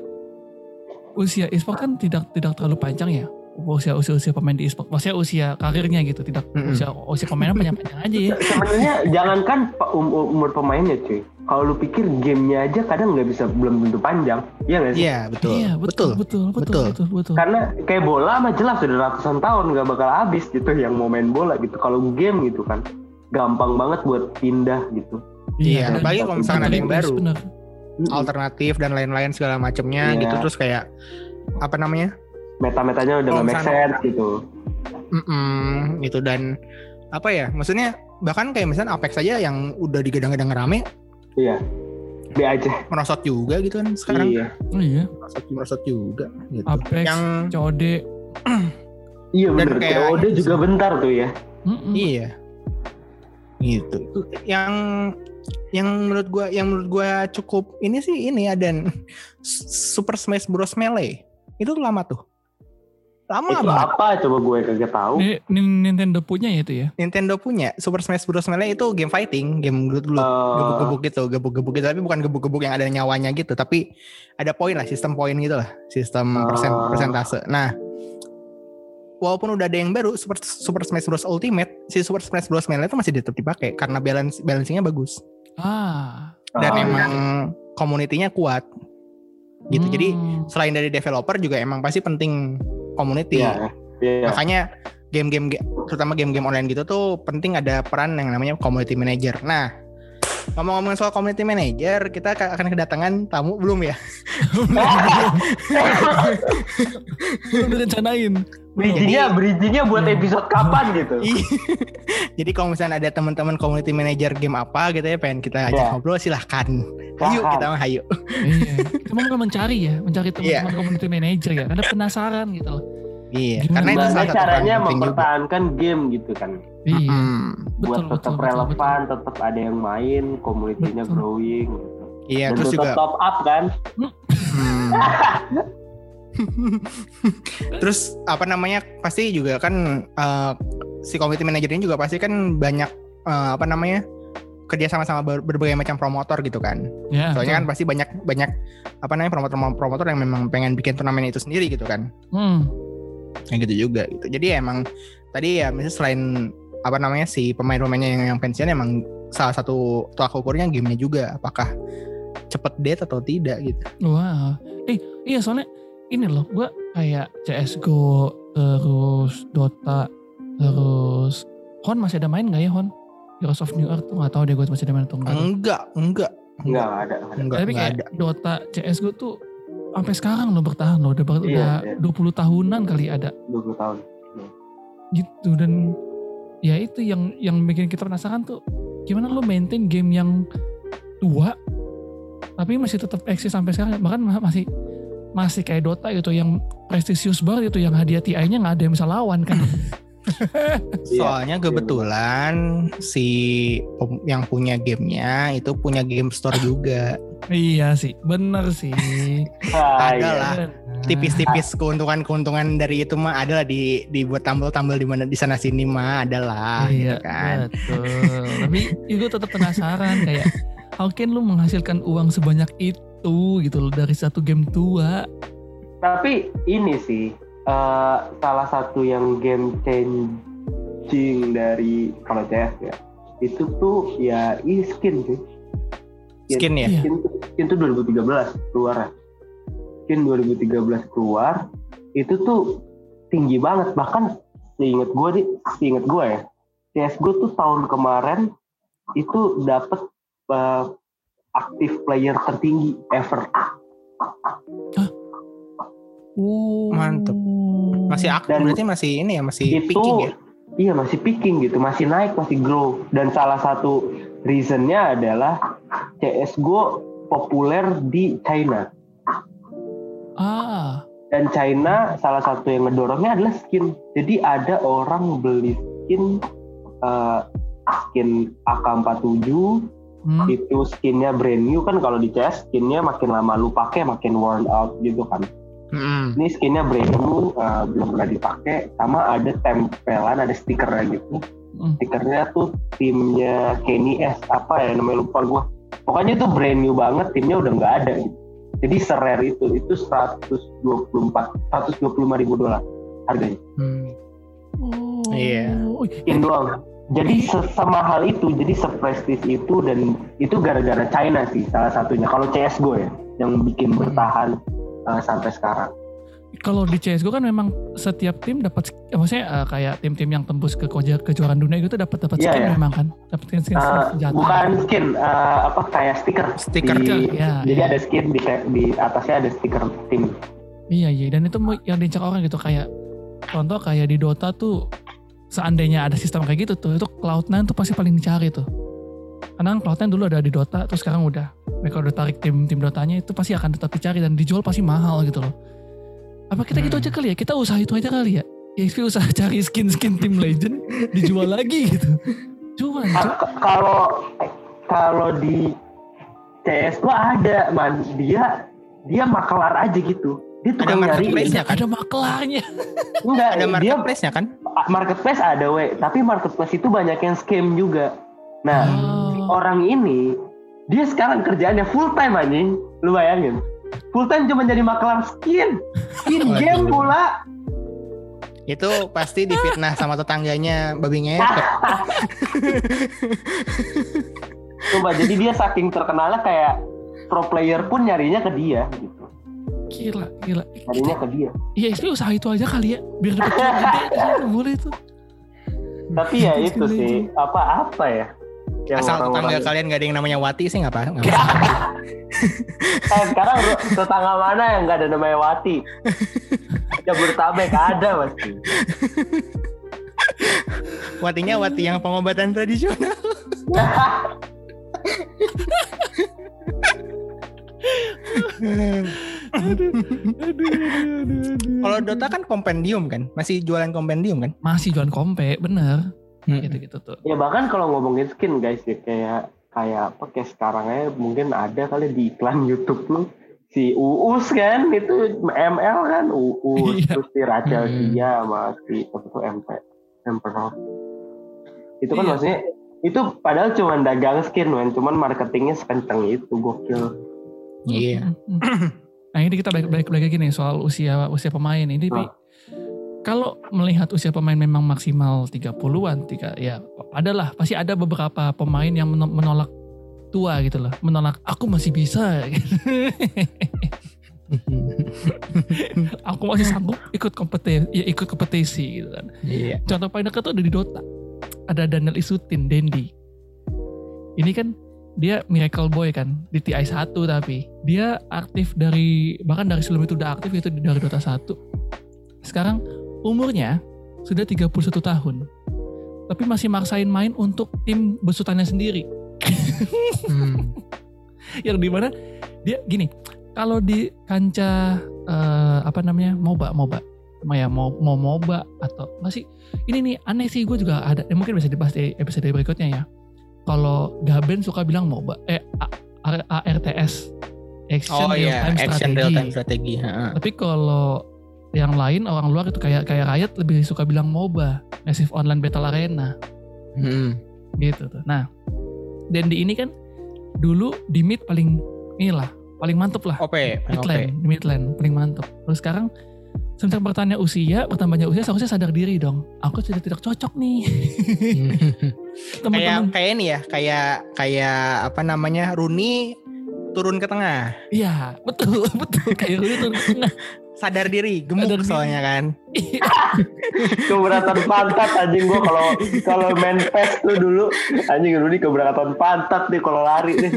usia e-sport kan tidak tidak terlalu panjang ya. Usia usia usia pemain di e-sport, maksudnya usia karirnya gitu, tidak Mm-mm. usia usia pemainnya panjang-panjang aja ya. Sebenarnya jangankan pa- um- umur pemainnya cuy. Kalau lu pikir gamenya aja kadang nggak bisa belum tentu panjang, iya nggak sih? Iya betul. Iya betul. betul betul betul Betul. betul betul. Karena kayak bola mah jelas sudah ratusan tahun nggak bakal habis gitu yang mau main bola gitu. Kalau game gitu kan gampang banget buat pindah gitu. Iya, dan- apalagi kalau misalkan ada yang baru. bener. Alternatif dan lain-lain segala macamnya Iya. gitu terus kayak apa namanya? Meta-metanya udah Kalau nggak make sense gitu. Mm-mm, gitu dan apa ya? Maksudnya bahkan kayak misalnya Apex aja yang udah digadang-gadang rame Iya. B aja. merosot juga gitu kan sekarang Iya. Oh iya. merosot merosot juga gitu. Apex, Yang COD. Iya Dan bener. kayak- COD juga bentar tuh ya. Mm-mm. Iya. Gitu. Itu Yang yang menurut gua yang menurut gua cukup ini sih ini ya dan Super Smash Bros Melee. Itu lama tuh. Lama Itu banget. apa coba gue kagak tahu. Nintendo punya ya itu ya. Nintendo punya Super Smash Bros Melee itu game fighting, game dulu Eh, gebuk-gebuk gitu, gebuk-gebuk gitu, tapi bukan gebuk-gebuk yang ada nyawanya gitu, tapi ada poin lah, sistem poin gitu lah, sistem persen Ah. persentase. Nah, walaupun udah ada yang baru Super Super Smash Bros Ultimate, si Super Smash Bros Melee itu masih tetap dipakai karena balance balancingnya bagus Ah. dan oh, emang komunitinya kuat gitu. Jadi Hmm. selain dari developer juga emang pasti penting community. Iya. Iya. Makanya game-game terutama game-game online gitu tuh penting ada peran yang namanya community manager. Nah, ngomong-ngomong soal community manager, kita ka- akan kedatangan tamu belum ya? Belum direncanain. Bridgingnya, bridgingnya buat episode kapan gitu? Iya. Jadi kalau misalnya ada teman-teman community manager game apa gitu ya pengen kita ajak Iya. ngobrol silahkan. Ayo Silahkan. kita mah hayu. Iya. Kan mencari ya, mencari Iya. teman-teman community manager ya. Karena penasaran gitu loh. Iya, Gimana karena itu salah satu caranya juga. mempertahankan game gitu kan? Iya. Mm. Betul, buat betul, tetap betul, relevan, tetap ada yang main, komunitinya Betul. growing. Gitu. Iya, Dan terus tetap juga top up kan? Hmm. Terus apa namanya pasti juga kan eh, si community manager ini juga pasti kan banyak eh, apa namanya kerja sama sama ber- berbagai macam promotor gitu kan. Ya, Soalnya kan betul. pasti banyak banyak apa namanya promotor-promotor yang memang pengen bikin turnamen itu sendiri gitu kan. Hmm. Kayak gitu juga gitu. Jadi emang tadi ya misalnya selain apa namanya si pemain-pemainnya yang, yang pensiun emang salah satu tolak ukurnya gamenya juga apakah cepet date atau tidak gitu. Wah. Eh, iya soalnya ini loh, gua kayak CSGO, terus Dota, terus Hon masih ada main nggak ya Hon? Heroes of New Earth tuh nggak tahu deh gue masih ada main atau enggak. Enggak, enggak. Enggak ada. nggak ada. Enggak, Tapi enggak kayak ada. Dota, CSGO tuh sampai sekarang loh bertahan loh, udah, Iya, udah iya. 20 tahunan kali ada 20 tahun. gitu dan ya itu yang yang bikin kita penasaran tuh gimana lo maintain game yang tua tapi masih tetap eksis sampai sekarang. Bahkan ma- masih masih kayak Dota gitu yang prestisius banget itu yang hadiah TI-nya nggak ada yang bisa lawan kan Soalnya kebetulan si yang punya gamenya itu punya game store juga. iya sih bener sih Ah, Ada iya. lah. Tipis-tipis keuntungan-keuntungan dari itu mah ada lah di dibuat tambel-tambel di mana di sana sini mah ada lah iya gitu kan. betul tapi gue tetap penasaran kayak how can lu menghasilkan uang sebanyak itu gitu loh dari satu game tua Tapi ini sih eh, salah satu yang game changing dari kalau CS ya itu tuh ya e skin sih. Skin ya. Iya. Skin, tuh- skin tuh 2013 keluar ya. Skin 2013 keluar itu tuh tinggi banget bahkan seinget gue nih seinget gue ya CSGO tuh tahun kemarin itu dapat eh, aktif player tertinggi ever Oh. Mantep. Masih aktif Dan berarti masih ini ya masih itu picking ya. iya masih picking gitu masih naik masih grow. Dan salah satu reasonnya adalah CSGO populer di China. Ah. Dan China salah satu yang ngedorongnya adalah skin. Jadi ada orang beli skin eh, skin AK47 hmm. itu skinnya brand new kan kalau di CS skinnya makin lama lu pakai makin worn out gitu kan Mm-mm. ini skinnya brand new eh, belum pernah dipakai sama ada tempelan ada stikernya gitu Hmm. stikernya tuh timnya Kenny S apa ya namanya lupa gua pokoknya itu brand new banget timnya udah nggak ada gitu. Jadi serare itu itu 124 125 ribu dolar harganya. Hmm. Oh. Iya. Oh, Skin doang. Jadi se- semahal itu, jadi seprestis itu dan itu gara-gara China sih salah satunya. Kalau CS:GO ya yang bikin bertahan uh, sampai sekarang. kalau di CSGO kan memang setiap tim dapat sk- maksudnya eh, kayak tim-tim yang tembus ke kejuaraan dunia gitu dapat dapat Iya, skin iya. memang kan dapat skin skin Uh, senjata bukan skin, uh, apa kayak stiker. Stiker, Di- ya, Jadi ya. ada skin di, di atasnya ada stiker tim. iya iya dan itu yang diincar orang gitu kayak contoh kayak di Dota tuh seandainya ada sistem kayak gitu tuh itu Cloud9 tuh pasti paling dicari tuh karena kan Cloud9 dulu ada di Dota terus sekarang udah mereka udah tarik tim tim Dotanya itu pasti akan tetap dicari dan dijual pasti mahal gitu loh apa kita gitu Hmm. aja kali ya kita usaha itu aja kali ya EXP usaha cari skin-skin tim legend dijual lagi gitu cuman Ah, Cuk. k- Kalau kalau di CS gua ada man dia dia makelar aja gitu. Dia Ada tukang nyari. marketplace-nya kan? ada maklarnya Enggak, Ada marketplace-nya kan? marketplace ada we, tapi marketplace itu banyak yang scam juga. Nah, Oh. Orang ini dia sekarang kerjaannya full time anjing. Lu bayangin. Full time cuma jadi maklar skin. Skin game pula. Itu pasti difitnah sama tetangganya babi ngepet. Coba jadi dia saking terkenalnya kayak pro player pun nyarinya ke dia gitu. gila gila Nyarinya ke dia. EXP usaha itu aja kali ya biar dapat cuan gede boleh tuh Tapi ya itu sih legend. apa-apa ya. Yang Asal tetangga orang-orang- kalian gak ada yang namanya Wati sih nggak apa nggak Ya. apa. Eh, sekarang tetangga mana yang nggak ada namanya Wati? Jabodetabek ada pasti. Watinya Wati yang pengobatan tradisional. aduh, aduh, aduh, aduh, aduh. Kalau Dota kan kompendium kan, masih jualan kompendium kan? masih jualan kompe bener gitu gitu tuh ya bahkan kalau ngomongin skin guys ya kayak kayak apa kayak sekarang aja mungkin ada kali di iklan YouTube lu si Uus kan itu ML kan Uus Iya. terus si Rachel Hmm. Dia sama si apa tuh MP Emperor itu kan Iya. maksudnya itu padahal cuma dagang skin men cuman marketingnya sekenceng itu gokil Iya. Nah ini kita balik balik lagi nih soal usia usia pemain ini. Pi. Kalau melihat usia pemain memang maksimal 30-an, tiga ya adalah pasti ada beberapa pemain yang meno- menolak tua gitu loh, menolak aku masih bisa. aku masih sanggup ikut kompetisi, ya ikut kompetisi gitu kan. Iya. Contoh paling dekat tuh ada di Dota. Ada Daniel Isutin, Dendi. Ini kan dia Miracle Boy kan di TI 1 tapi dia aktif dari bahkan dari sebelum itu udah aktif itu dari Dota 1. Sekarang umurnya sudah 31 tahun. Tapi masih maksain main untuk tim besutannya sendiri. Hmm. Yang di mana dia gini, kalau di kancah eh, apa namanya MOBA MOBA ya mau mau MOBA atau nggak sih ini nih aneh sih gue juga ada eh, mungkin bisa dibahas di episode berikutnya ya kalau Gaben suka bilang MOBA eh ARTS Action Oh Real iya, Time action Strategy real time strategi. heeh. tapi kalau yang lain orang luar itu kayak kayak Riot lebih suka bilang MOBA Massive Online Battle Arena Hmm. gitu tuh. Nah, Dendi ini kan dulu di mid paling inilah paling mantep lah OP, mid OP. lane, di mid lane paling mantep. Terus sekarang semenjak bertanya usia, bertambahnya usia seharusnya sadar diri dong. Aku sudah tidak cocok nih. kayak Teman-teman, kayak ini ya, kayak kayak apa namanya Rooney turun ke tengah, iya betul betul kayak gitu. Nah, sadar diri, gemuk Sadar diri. soalnya kan. keberatan pantat anjing gua kalau kalau main PES tuh dulu anjing dulu nih keberatan pantat nih kalau lari nih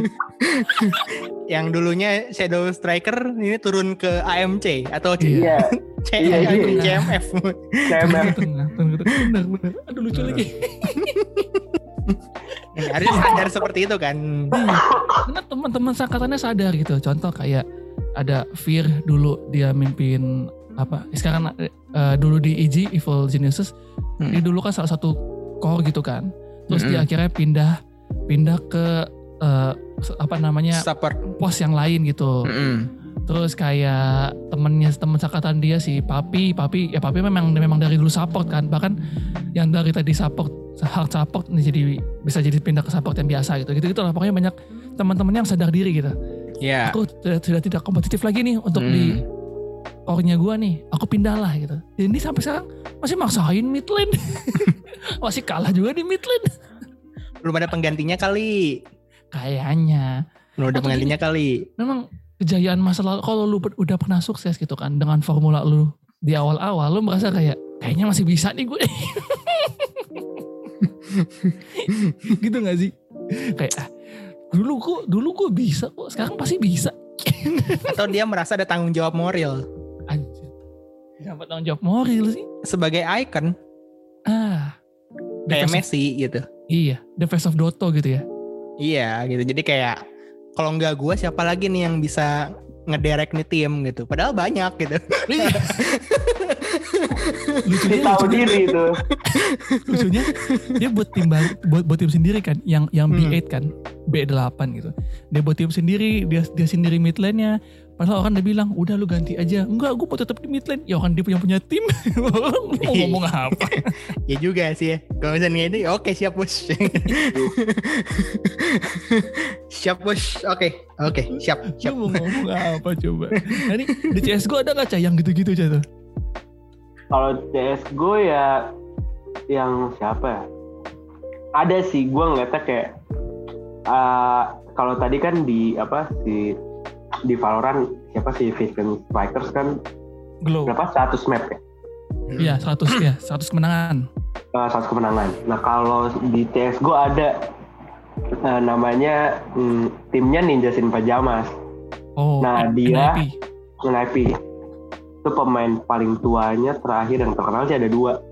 Yang dulunya Shadow Striker ini turun ke AMC atau C- Iya. C- Iya, iya. CMF. CMF. Aduh lucu lagi. Harusnya sadar seperti itu kan. Iya. Karena teman-teman sangkatannya sadar gitu. Contoh kayak ada Fear dulu dia mimpin apa? Sekarang eh, dulu di EG Evil Geniuses Hmm. dia dulu kan salah satu core gitu kan. Terus dia Mm-mm. akhirnya pindah pindah ke eh, apa namanya Support. pos yang lain gitu. Mm-mm. Terus kayak temennya temen sangkatan dia si Papi, Papi ya Papi memang memang dari dulu support kan. Bahkan yang dari tadi support hard support nih jadi bisa jadi pindah ke support yang biasa gitu. Gitu-gitu lah pokoknya banyak teman-teman yang sadar diri gitu. Iya. aku sudah, sudah tidak kompetitif lagi nih untuk di Hmm. core-nya gua nih. Aku pindah lah gitu. Dan ini sampai sekarang masih maksain mid lane. masih kalah juga di mid lane. Belum ada penggantinya kali. Kayaknya. Belum ada Atau penggantinya kali. Memang kejayaan masa lalu kalau lu udah pernah sukses gitu kan dengan formula lu di awal-awal lu merasa kayak kayaknya masih bisa nih gue. gitu gak sih? Kayak ah, dulu kok dulu gue bisa kok sekarang pasti bisa. Atau dia merasa ada tanggung jawab moral. Anjir. Kenapa tanggung jawab moral sih? Sebagai icon. Ah. The Kayak of- Messi gitu. Iya, the face of Dotto gitu ya. Iya gitu. Jadi kayak kalau nggak gue siapa lagi nih yang bisa ngederek nih tim gitu. Padahal banyak gitu. Iya. lucunya, tahu lucunya, diri itu lucunya dia buat tim baru, buat, buat tim sendiri kan, yang yang Hmm. B8 kan, B8 gitu. Dia buat tim sendiri, dia dia sendiri mid lane-nya. Padahal orang udah bilang, udah lu ganti aja. Enggak, gue mau tetap di mid lane. Ya kan dia punya punya tim. Mau ngomong apa? ya juga sih ya. Kalau misalnya ini oke siap bos. siap bos. Oke. Oke, siap. Siap. Lu mau ngomong apa coba? Nah, ini di CSGO ada nggak cah yang gitu-gitu cah tuh? kalau CSGO ya yang siapa ya? Ada sih gue ngeliatnya kayak uh, kalau tadi kan di apa si di Valorant siapa sih Vision Strikers kan? Glow. berapa? 100 map ya? Iya, 100 ya, 100 kemenangan. uh, 100 kemenangan. Nah kalau di CSGO ada uh, namanya mm, timnya Ninja Sin Pajamas Oh, Nah, dia- NIP. NIP itu pemain paling tuanya terakhir yang terkenal sih ada dua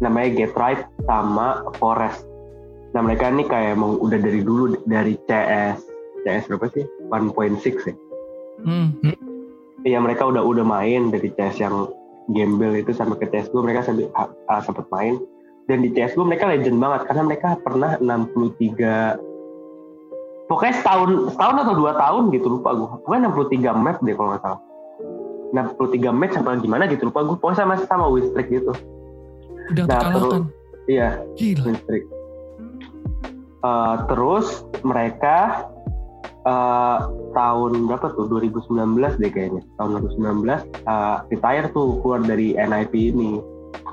namanya Get Right sama Forest. Nah mereka ini kayak emang udah dari dulu dari CS CS berapa sih? 1.6 ya? Hmm. Iya mereka udah udah main dari CS yang gembel itu sampai ke CS2 mereka sampai uh, sempat main. Dan di CS2 mereka legend banget karena mereka pernah 63 pokoknya setahun setahun atau dua tahun gitu lupa gue pokoknya 63 map deh kalau nggak salah. 63 match apa gimana gitu lupa gue pokoknya sama sama win streak gitu Udah Nah, terkalahkan. iya Gila. win streak Eh, terus mereka eh, tahun berapa tuh? 2019 deh kayaknya. Tahun 2019 eh, retire tuh keluar dari NIP ini.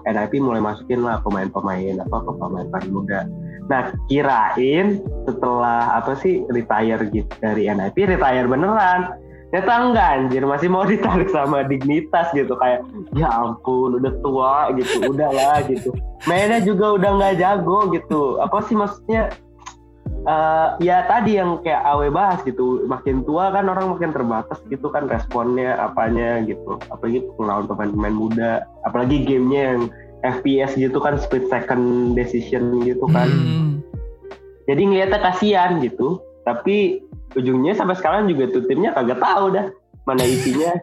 NIP mulai masukin lah pemain-pemain apa ke pemain-pemain muda. Nah kirain setelah apa sih retire gitu dari NIP retire beneran ternyata enggak anjir. Masih mau ditarik sama dignitas gitu. Kayak ya ampun udah tua gitu. Udahlah gitu. Mainnya juga udah nggak jago gitu. Apa sih maksudnya? Eh, ya tadi yang kayak Awe bahas gitu. Makin tua kan orang makin terbatas gitu kan responnya apanya gitu. Apalagi melawan pemain-pemain muda. Apalagi gamenya yang FPS gitu kan split second decision gitu kan. Hmm. jadi ngeliatnya kasihan gitu. Tapi ujungnya sampai sekarang juga tuh timnya kagak tahu dah mana isinya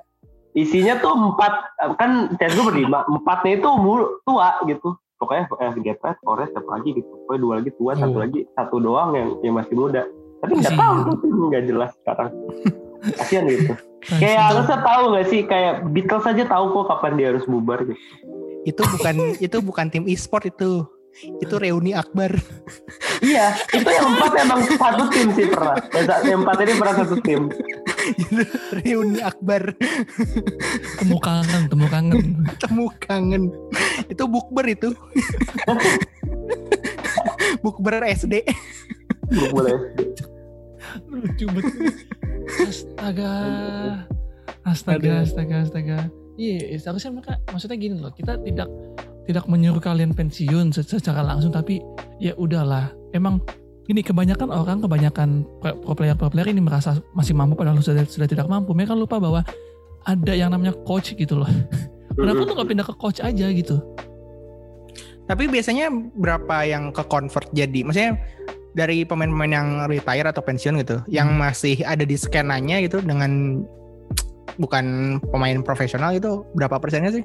isinya tuh empat kan tes gue berlima empatnya itu umur tua gitu pokoknya eh, Getret, Forest, satu lagi gitu pokoknya dua lagi tua satu Oh. lagi satu doang yang yang masih muda tapi nggak Kasihan. tahu tuh nggak jelas sekarang kasihan gitu kayak harusnya tahu nggak sih kayak Beatles aja tahu kok kapan dia harus bubar gitu Itu bukan itu bukan tim e-sport itu. Itu reuni akbar. iya itu yang empat emang satu tim sih pernah yang empat ini pernah satu tim reuni akbar. temu kangen, temu kangen. Temu kangen. Itu bukber itu. bukber SD. Belum boleh Lucu banget. Astaga. Astaga, astaga, astaga. Iya, seharusnya mereka maksudnya gini loh, kita tidak tidak menyuruh kalian pensiun se- secara langsung tapi ya udahlah. Emang ini kebanyakan orang, kebanyakan pro player pro player ini merasa masih mampu padahal sudah sudah tidak mampu. Mereka lupa bahwa ada yang namanya coach gitu loh. Kenapa tuh gak pindah ke coach aja gitu? Tapi biasanya berapa yang ke convert jadi? Maksudnya dari pemain-pemain yang retire atau pensiun gitu, yang masih ada di skenanya gitu dengan bukan pemain profesional itu berapa persennya sih?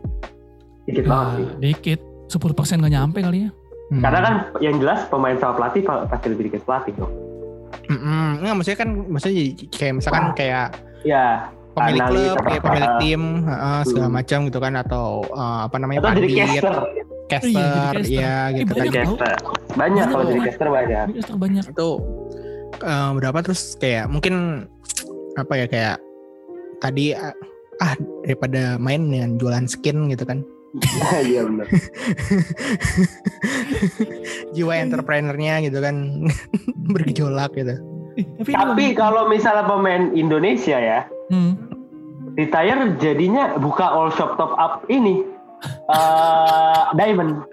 Dikit banget sih dikit. 10% gak nyampe kali ya. Hmm. Karena kan yang jelas pemain sama pelatih pa- pasti lebih dikit pelatih dong. Mm-mm. Nggak, maksudnya kan maksudnya kayak misalkan kayak Ya, pemilik Analis klub, apa- kayak pemilik tim, heeh, segala Hmm. macam gitu kan atau eh, apa namanya atau jadi pandit, caster. caster, Iya, jadi caster. ya Eh, gitu kan. banyak tau. Caster. Banyak Banyak kalau jadi banget. caster banyak. Ini banyak. Itu eh, berapa terus kayak mungkin apa ya kayak tadi ah ah, daripada main dengan jualan skin gitu kan Iya benar. jiwa entrepreneurnya gitu kan bergejolak gitu tapi, Tapi kalau misalnya pemain Indonesia ya, Hmm. retire jadinya buka all shop top up ini eh diamond.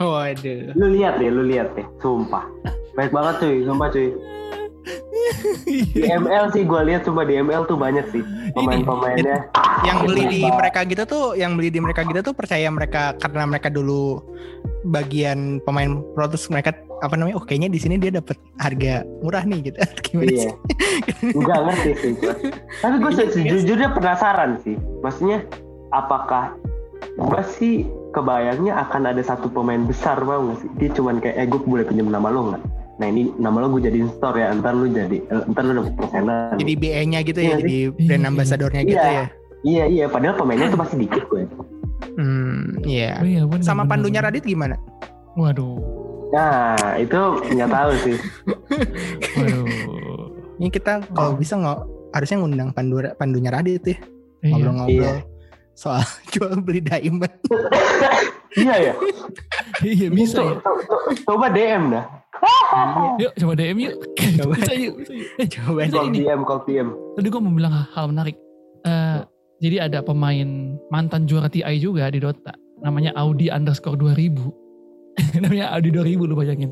waduh Lu lihat deh, lu lihat deh, sumpah. Baik banget cuy, sumpah cuy. Di ML sih gue lihat coba di ML tuh banyak sih pemain-pemainnya. yang beli di mereka gitu tuh yang beli di mereka gitu tuh percaya mereka karena mereka dulu bagian pemain pro terus mereka apa namanya oh kayaknya di sini dia dapat harga murah nih gitu gimana Iya. sih Enggak ngerti sih gue. Tapi gue Iya, sejujurnya penasaran sih. Maksudnya apakah gue sih kebayangnya akan ada satu pemain besar mau nggak sih? Dia cuman kayak eh gue boleh pinjam nama lo nggak? Nah ini nama lo gue jadiin store ya. Ntar lu jadi, eh, ntar lu dapet persenan. jadi BE-nya gitu ya Iya jadi brand Iya. ambassadornya gitu Iya. ya Iya iya. Padahal pemainnya tuh masih dikit gue. hmm iya Oh iya, bener, sama bener, pandunya bener. Radit gimana Waduh. Nah itu nggak tahu sih. Waduh. ini kita kalau bisa nggak harusnya ngundang pandu pandunya Radit ya Iya. ngobrol-ngobrol Iya. Soal jual beli diamond iya ya. Iya bisa ya. co- co- Coba DM dah. Yuk coba DM yuk. Coba. bisa yuk. Bisa yuk. Eh, coba Bisa Call ini. DM, call DM. tadi gue mau bilang hal menarik. Eh, jadi ada pemain mantan juara TI juga di Dota. Namanya Audi underscore 2000. namanya Audi 2000 lu bayangin.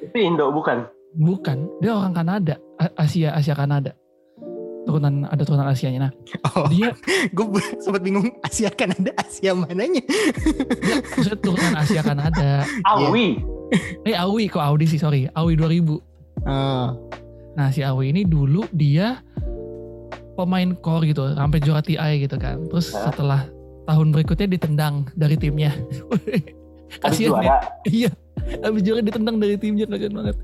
Itu Indo bukan? Bukan, dia orang Kanada, Asia, Asia Kanada. Turunan ada turunan Asianya. Nah, oh dia gue sempat bingung Asia kan ada Asia mananya maksudnya turunan Asia Kanada. Awi. Eh Awi kok Audi sih sorry, Awi 2000. oh. Nah si Awi ini dulu dia pemain core gitu, sampai juara TI gitu kan. Terus Hah? setelah tahun berikutnya ditendang dari timnya. Kasian ya. Iya, habis juara ditendang dari timnya kasian banget.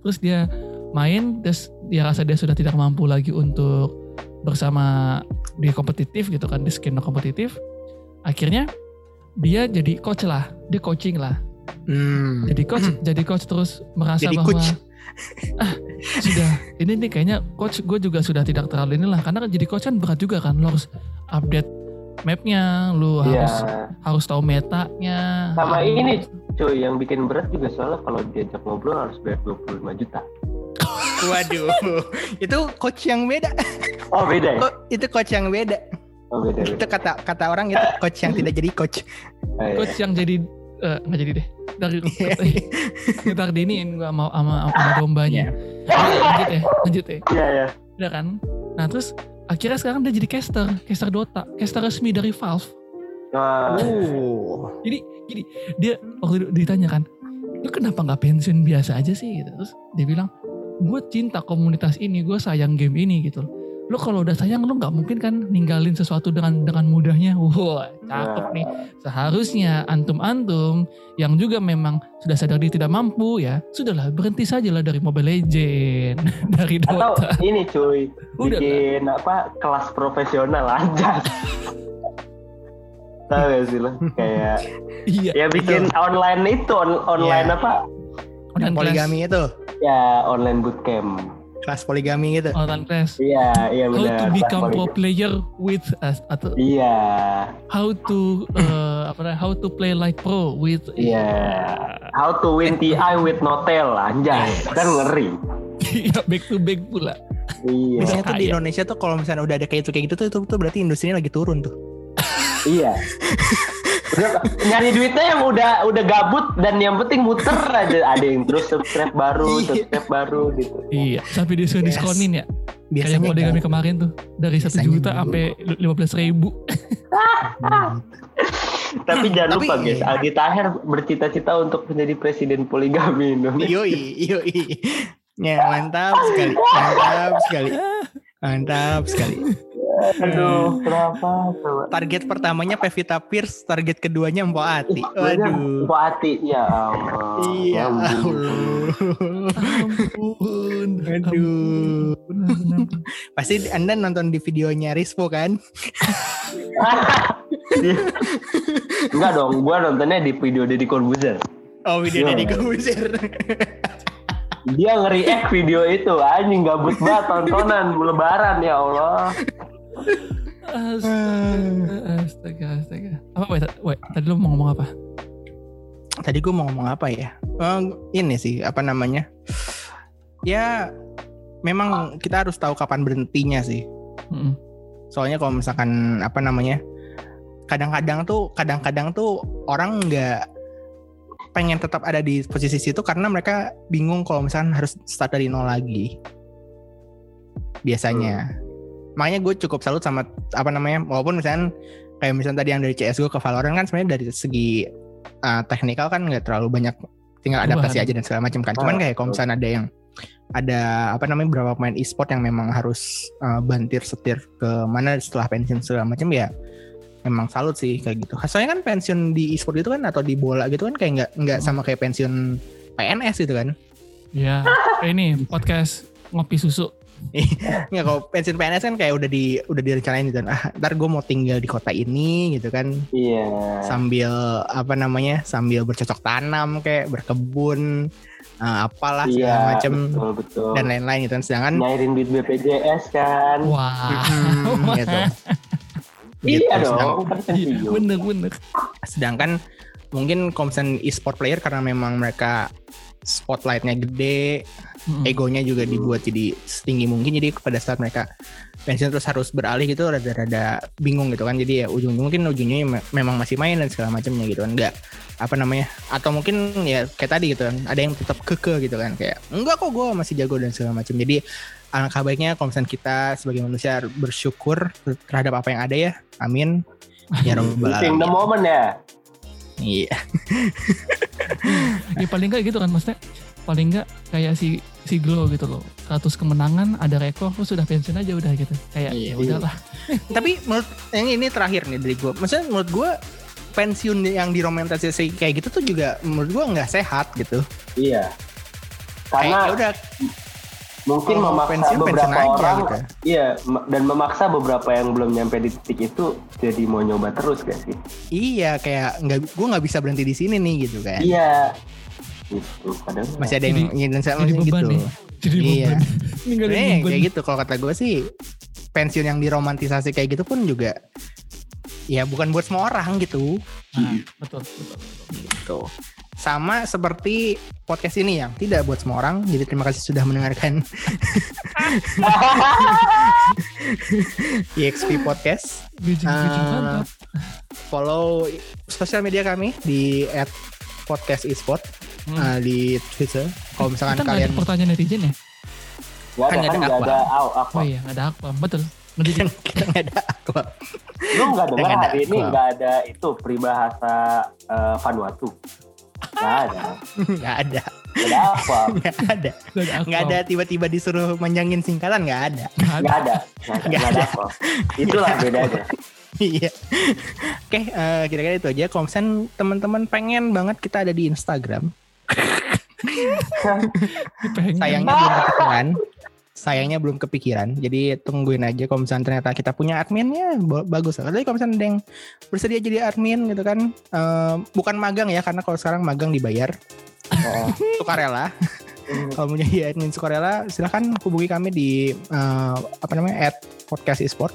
Terus dia main, terus dia rasa dia sudah tidak mampu lagi untuk bersama dia kompetitif gitu kan, di skena kompetitif. Akhirnya dia jadi coach lah, dia coaching lah. Hmm. Jadi coach, jadi coach terus merasa Jadi bahwa coach. ah sudah ini nih kayaknya coach gue juga sudah tidak terlalu inilah karena kan jadi coach kan berat juga kan lo harus update mapnya, lu Iya. harus harus tahu metanya. Sama harus- ini cuy yang bikin berat juga soalnya kalau diajak ngobrol harus bayar 25 juta. Waduh, itu coach yang beda. Oh beda ya? Itu coach yang beda? Oh beda beda. Itu kata kata orang itu coach yang tidak jadi coach. Oh, iya. coach yang jadi eh, nggak jadi deh dari ntar diniin gua sama sama, sama dombanya lanjut ya lanjut ya Iya ya. udah kan nah terus akhirnya sekarang dia jadi caster caster Dota caster resmi dari Valve Wah, Oh. jadi jadi dia waktu ditanya kan lu kenapa nggak pensiun biasa aja sih gitu terus dia bilang gue cinta komunitas ini gue sayang game ini gitu lu kalau udah sayang lu nggak mungkin kan ninggalin sesuatu dengan dengan mudahnya wah cakep nih seharusnya antum-antum yang juga memang sudah sadar dia tidak mampu ya sudahlah berhenti saja lah dari Mobile Legend dari atau Dota ini cuy, Udah lah. bikin apa kelas profesional aja. Tahu gak sih lo? Kayak iya ya bikin online itu on- online Iya. apa? online Poligami itu, Ya online bootcamp. kelas poligami gitu. online class Iya, iya how benar. to become pro player with us atau Iya, how to uh, apa namanya how to play like pro with iya. How to win TI with Notel, anjay. Kan ngeri. Iya back to back pula Iya, Biasanya tuh di. Indonesia tuh kalau misalnya udah ada kayak itu kayak gitu tuh itu tuh berarti industrinya lagi turun tuh. iya. Udah, nyari duitnya yang udah udah gabut dan yang penting muter aja ada yang terus subscribe baru, Iya. subscribe baru gitu. iya sampai diskon Yes. diskonin ya kayak Biasanya poligami kan. kemarin tuh dari satu juta gitu. sampai lima belas ribu Tapi jangan Tapi- lupa guys, Aldi Taher bercita-cita untuk menjadi presiden poligami Indonesia. Yoi, yoi. Ya, mantap sekali. Mantap sekali. Mantap sekali. Aduh, kenapa? Coba. Target pertamanya Pevita Pierce, target keduanya Mpok Ati. Waduh. Waduh. Hati, ya Allah. Iya. Ya ampun. Aduh. Pasti Anda nonton di videonya Rispo kan? Enggak dong, gua nontonnya di video Deddy Corbuzier. Oh, video Iya. dari Corbuzier. Dia nge-react video itu anjing gabut banget tontonan lebaran ya Allah. Astaga, astaga, astaga. Apa, wait, wait, tadi lu mau ngomong apa? Tadi gue mau ngomong apa ya? Eh, ini sih apa namanya? Ya memang kita harus tahu kapan berhentinya sih. Soalnya kalau misalkan apa namanya? Kadang-kadang tuh kadang-kadang tuh orang nggak pengen tetap ada di posisi situ karena mereka bingung kalau misalkan harus start dari nol lagi. Biasanya. Makanya gue cukup salut sama apa namanya? Walaupun misalkan kayak misalnya tadi yang dari CSGO ke Valorant kan sebenarnya dari segi uh, teknikal kan nggak terlalu banyak tinggal adaptasi Perubahan. aja dan segala macam kan. Cuman Ah, kayak kalau misalnya ada yang ada apa namanya beberapa pemain e-sport yang memang harus uh, bantir setir ke mana setelah pensiun segala macam ya memang salut sih kayak gitu. Soalnya kan pensiun di e-sport itu kan atau di bola gitu kan kayak nggak nggak sama kayak pensiun PNS gitu kan. Ya, kayak ini podcast ngopi susu. Nggak kalau pensiun PNS kan kayak udah di udah direncanain gitu kan. Ah, ntar gue mau tinggal di kota ini gitu kan Iya. sambil apa namanya sambil bercocok tanam kayak berkebun eh, apalah segala Iya. macem Betul betul. dan lain-lain gitu kan. Sedangkan nyairin duit BPJS kan. Wah. Hmm, gitu. Gitu, Iya sedang- dong, kan Iya, bener bener. sedangkan mungkin kalau misalnya e-sport player karena memang mereka spotlightnya gede, Mm-mm. egonya juga dibuat jadi setinggi mungkin jadi pada saat mereka pensiun terus harus beralih gitu rada-rada bingung gitu kan jadi ya ujung mungkin ujungnya me- memang masih main dan segala macamnya gitu kan enggak apa namanya atau mungkin ya kayak tadi gitu kan ada yang tetap keke gitu kan kayak enggak kok gue masih jago dan segala macam jadi alangkah baiknya kalau kita sebagai manusia bersyukur terhadap apa yang ada ya amin ya robbal Living the alamin. moment ya. Iya. Ya paling enggak gitu kan maksudnya paling enggak kayak si si Glow gitu loh. 100 kemenangan ada rekor lu sudah pensiun aja udah gitu. Kayak Iya. ya udahlah. Tapi menurut yang ini terakhir nih dari gue maksudnya menurut gue pensiun yang diromantisasi kayak gitu tuh juga menurut gue nggak sehat gitu. Iya. kayak ya Karena udah mungkin mau memaksa pensiun, pensiun beberapa aja orang gitu. iya me- dan memaksa beberapa yang belum nyampe di titik itu jadi mau nyoba terus gak sih? Iya kayak nggak gue nggak bisa berhenti di sini nih gitu kan? Iya. Gitu padahal masih ada yang ingin saya jadi gitu beban nih. jadi Iya. beban. Kayak gitu kalau kata gue sih pensiun yang diromantisasi kayak gitu pun juga ya bukan buat semua orang gitu. Nah, betul betul. Gitu sama seperti podcast ini yang tidak buat semua orang jadi terima kasih sudah mendengarkan. EXP Podcast. Mantap. follow sosial media kami di @podcast esport Hmm. uh, di Twitter. Kalau misalkan kita kalian ada pertanyaan netizen ya? Gak Kan ada kan ada gak apa. ada apa oh iya nggak ada apa betul. Nanti kita nggak ada aqua. lu nggak dengar hari ini nggak ada itu peribahasa eh, Vanuatu nggak ada. Nggak ada, nggak ada apa. Nggak ada, tiba-tiba disuruh manjangin singkatan nggak ada. nggak ada. Nggak ada. Apa. Itulah bedanya. Iya. Oke, eh, kira-kira itu aja. Kalau teman-teman pengen banget kita ada di Instagram, sayangnya belum kepikiran. Sayangnya belum kepikiran. Jadi tungguin aja kalau misalnya ternyata kita punya adminnya bagus. Tapi kalau misalnya ada yang bersedia jadi admin gitu kan, eh, bukan magang ya karena kalau sekarang magang dibayar. Oh. sukarela. Kalau mau jadi admin sukarela, silahkan hubungi kami di eh, apa namanya at podcast esport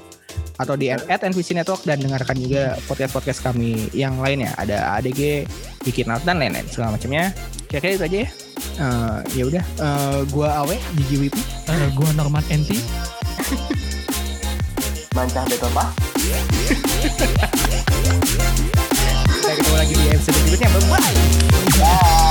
atau di at NVC Network dan dengarkan juga podcast-podcast kami yang lainnya ada ADG, Bikin Out dan lain-lain segala macamnya. Kira-kira itu aja ya. Uh, ya udah, uh, gua Awe di GWP. Uh, eh, gua Norman NT. Mancah beton pak. Kita ketemu lagi di episode berikutnya. Bye bye. Bye.